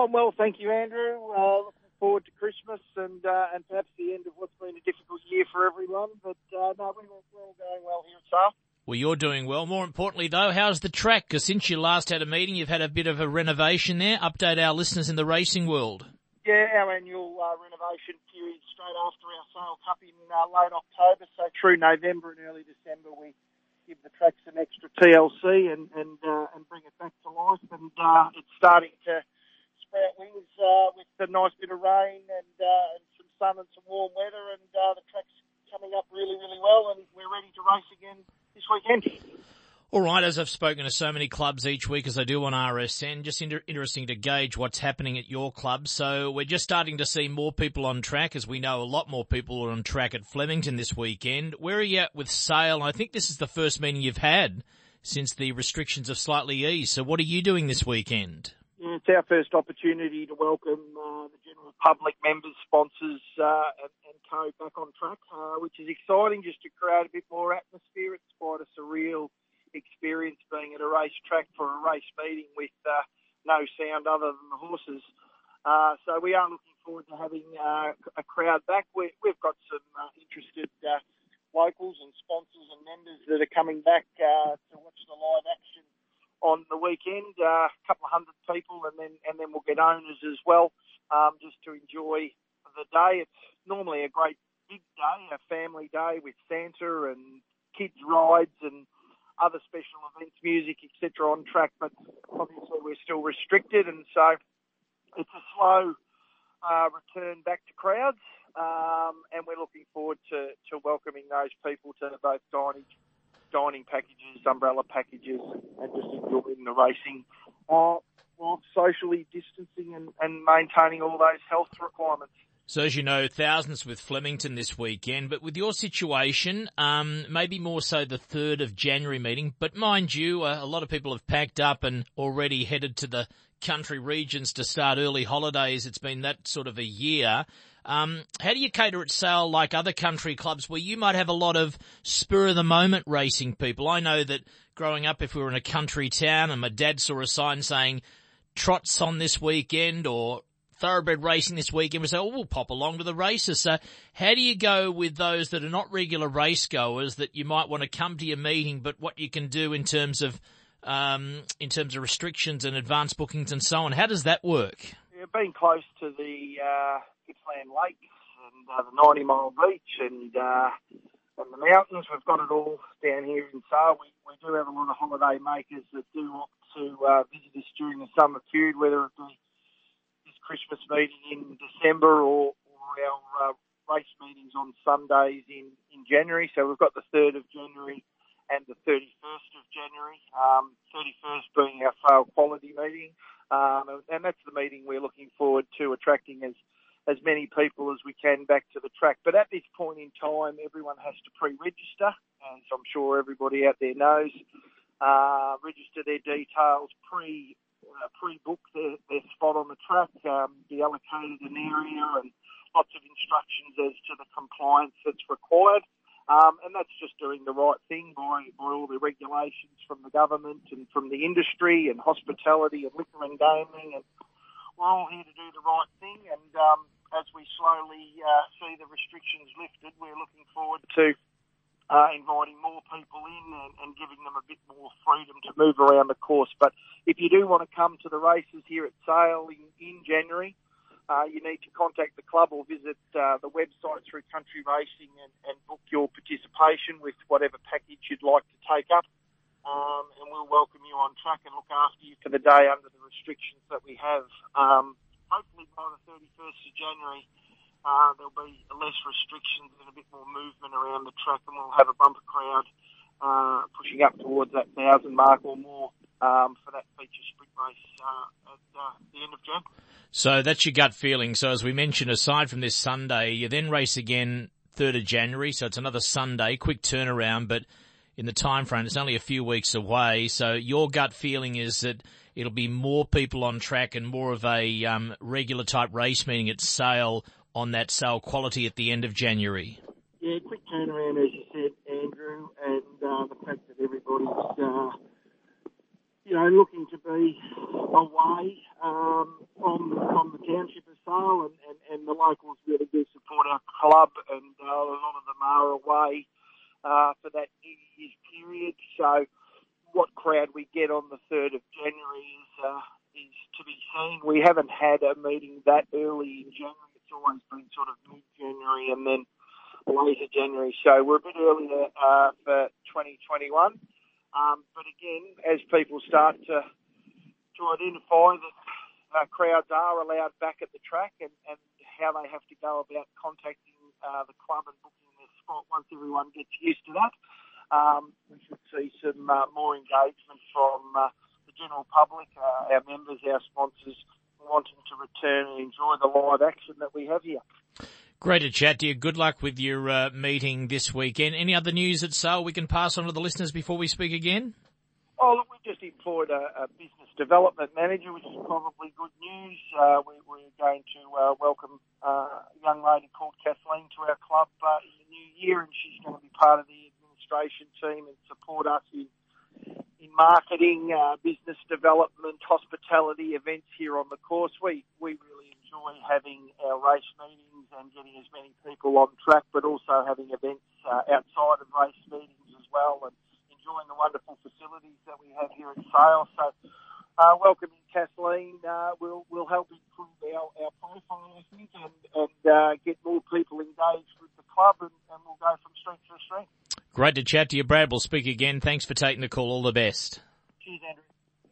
I'm well, thank you, Andrew. Uh, looking forward to Christmas and uh, and perhaps the end of what's been a difficult year for everyone. But uh, no, we're all, we're all going well here at. Well, you're doing well. More importantly, though, how's the track? Because since you last had a meeting, you've had a bit of a renovation there. Update our listeners in the racing world. Yeah, our annual uh, renovation period straight after our Sale Cup in uh, late October. So through November and early December, we give the track some extra TLC and and uh, and bring it back to life. And uh, it's starting to sprout wings uh, with a nice bit of rain and, uh, and some sun and some warm weather, and uh, the track's coming up really, really well, and we're ready to race again this weekend. All right, as I've spoken to so many clubs each week as I do on RSN, just inter- interesting to gauge what's happening at your club. So we're just starting to see more people on track, as we know a lot more people are on track at Flemington this weekend. Where are you at with Sale? I think this is the first meeting you've had since the restrictions have slightly eased. So what are you doing this weekend? It's our first opportunity to welcome uh, the general public, members, sponsors, uh, and, and, co back on track, uh, which is exciting just to create a bit more atmosphere. It's quite a surreal experience being at a racetrack for a race meeting with uh, no sound other than the horses. Uh, so we are looking forward to having uh, a crowd back. we have got some interested locals and sponsors and members that are coming back to watch the live action on the weekend, uh, a couple of hundred people, and then and then we'll get owners as well, um, just to enjoy the day. It's normally a great big day, a family day with Santa and kids rides and other special events, music, etc. on track, but obviously we're still restricted, and so it's a slow uh, return back to crowds, um, and we're looking forward to, to welcoming those people to both dining dining packages, umbrella packages, and just enjoying the racing uh, while socially distancing and, and maintaining all those health requirements. So as you know, thousands with Flemington this weekend, but with your situation, um, maybe more so the 3rd of January meeting, but mind you, uh, a lot of people have packed up and already headed to the country regions to start early holidays. It's been that sort of a year. Um, how do you cater at Sale like other country clubs where you might have a lot of spur of the moment racing people? I know that growing up, if we were in a country town and my dad saw a sign saying trots on this weekend or thoroughbred racing this weekend, we say, oh, we'll pop along to the races. So how do you go with those that are not regular race goers that you might want to come to your meeting, but what you can do in terms of, um, in terms of restrictions and advance bookings and so on? How does that work? Yeah, being close to the, uh Lakes and uh, the 90 Mile Beach and uh, and the mountains. We've got it all down here in Sale. We, we do have a lot of holiday makers that do opt to uh, visit us during the summer period, whether it be this Christmas meeting in December or, or our uh, race meetings on Sundays in, in January. So we've got the 3rd of January and the 31st of January, um, 31st being our Sale quality meeting. Um, and that's the meeting we're looking forward to attracting as as many people as we can back to the track. But at this point in time, everyone has to pre-register, as I'm sure everybody out there knows. Uh, register their details, pre uh, pre-book their, their spot on the track, um, be allocated an area, and lots of instructions as to the compliance that's required. Um, and that's just doing the right thing by, by all the regulations from the government and from the industry and hospitality and liquor and gaming and we're all here to do the right thing, and um, slowly uh, see the restrictions lifted, we're looking forward to uh, inviting more people in and, and, giving them a bit more freedom to move around the course. But if you do want to come to the races here at Sale in, in January, uh, you need to contact the club or visit uh, the website through Country Racing and, and book your participation with whatever package you'd like to take up um, and we'll welcome you on track and look after you for the day under the restrictions that we have. Um, hopefully by the 31st of January, uh, there'll be less restrictions and a bit more movement around the track, and we'll have a bumper crowd uh, pushing up towards that thousand mark or more um, for that feature sprint race uh, at uh, the end of Jan. So that's your gut feeling. So as we mentioned, aside from this Sunday, you then race again 3rd of January, so it's another Sunday, quick turnaround, but in the time frame. It's only a few weeks away. So your gut feeling is that it'll be more people on track and more of a um, regular type race meeting at Sale on that sale quality at the end of January. Yeah, quick turnaround, as you said, Andrew, and uh, the fact that everybody's, uh, you know, looking to be away um, from from the township of Sale, and, and, and the locals really do support our club, and uh, a lot of them are away uh, for that New Year's period. So, what crowd we get on the third of January is uh, is to be seen. We haven't had a meeting that early in January. It's always been sort of mid January and then later January. So we're a bit earlier uh, for 2021. Um, but again, as people start to to identify that uh, crowds are allowed back at the track and, and how they have to go about contacting uh, the club and booking their spot once everyone gets used to that, um, we should see some uh, more engagement from uh, the general public, uh, our members, our sponsors, wanting to return and enjoy the live action that we have here. Great to chat to you. Good luck with your uh, meeting this weekend. Any other news at Sale we can pass on to the listeners before we speak again? Oh, look, we've just employed a, a business development manager, which is probably good news. Uh, we, are going to uh, welcome uh, a young lady called Kathleen to our club uh, in the new year, and she's going to be part of the administration team and support us in in marketing, uh, business development, hospitality events here on the course. We we really enjoy having our race meetings and getting as many people on track, but also having events uh, outside of race meetings as well, and enjoying the wonderful facilities that we have here at Sale. So, uh, welcoming Kathleen uh, will will help improve our, our profile, I think, and, and uh, get more people engaged with the club, and, and we'll go from strength to strength. Great to chat to you, Brad. We'll speak again. Thanks for taking the call. All the best.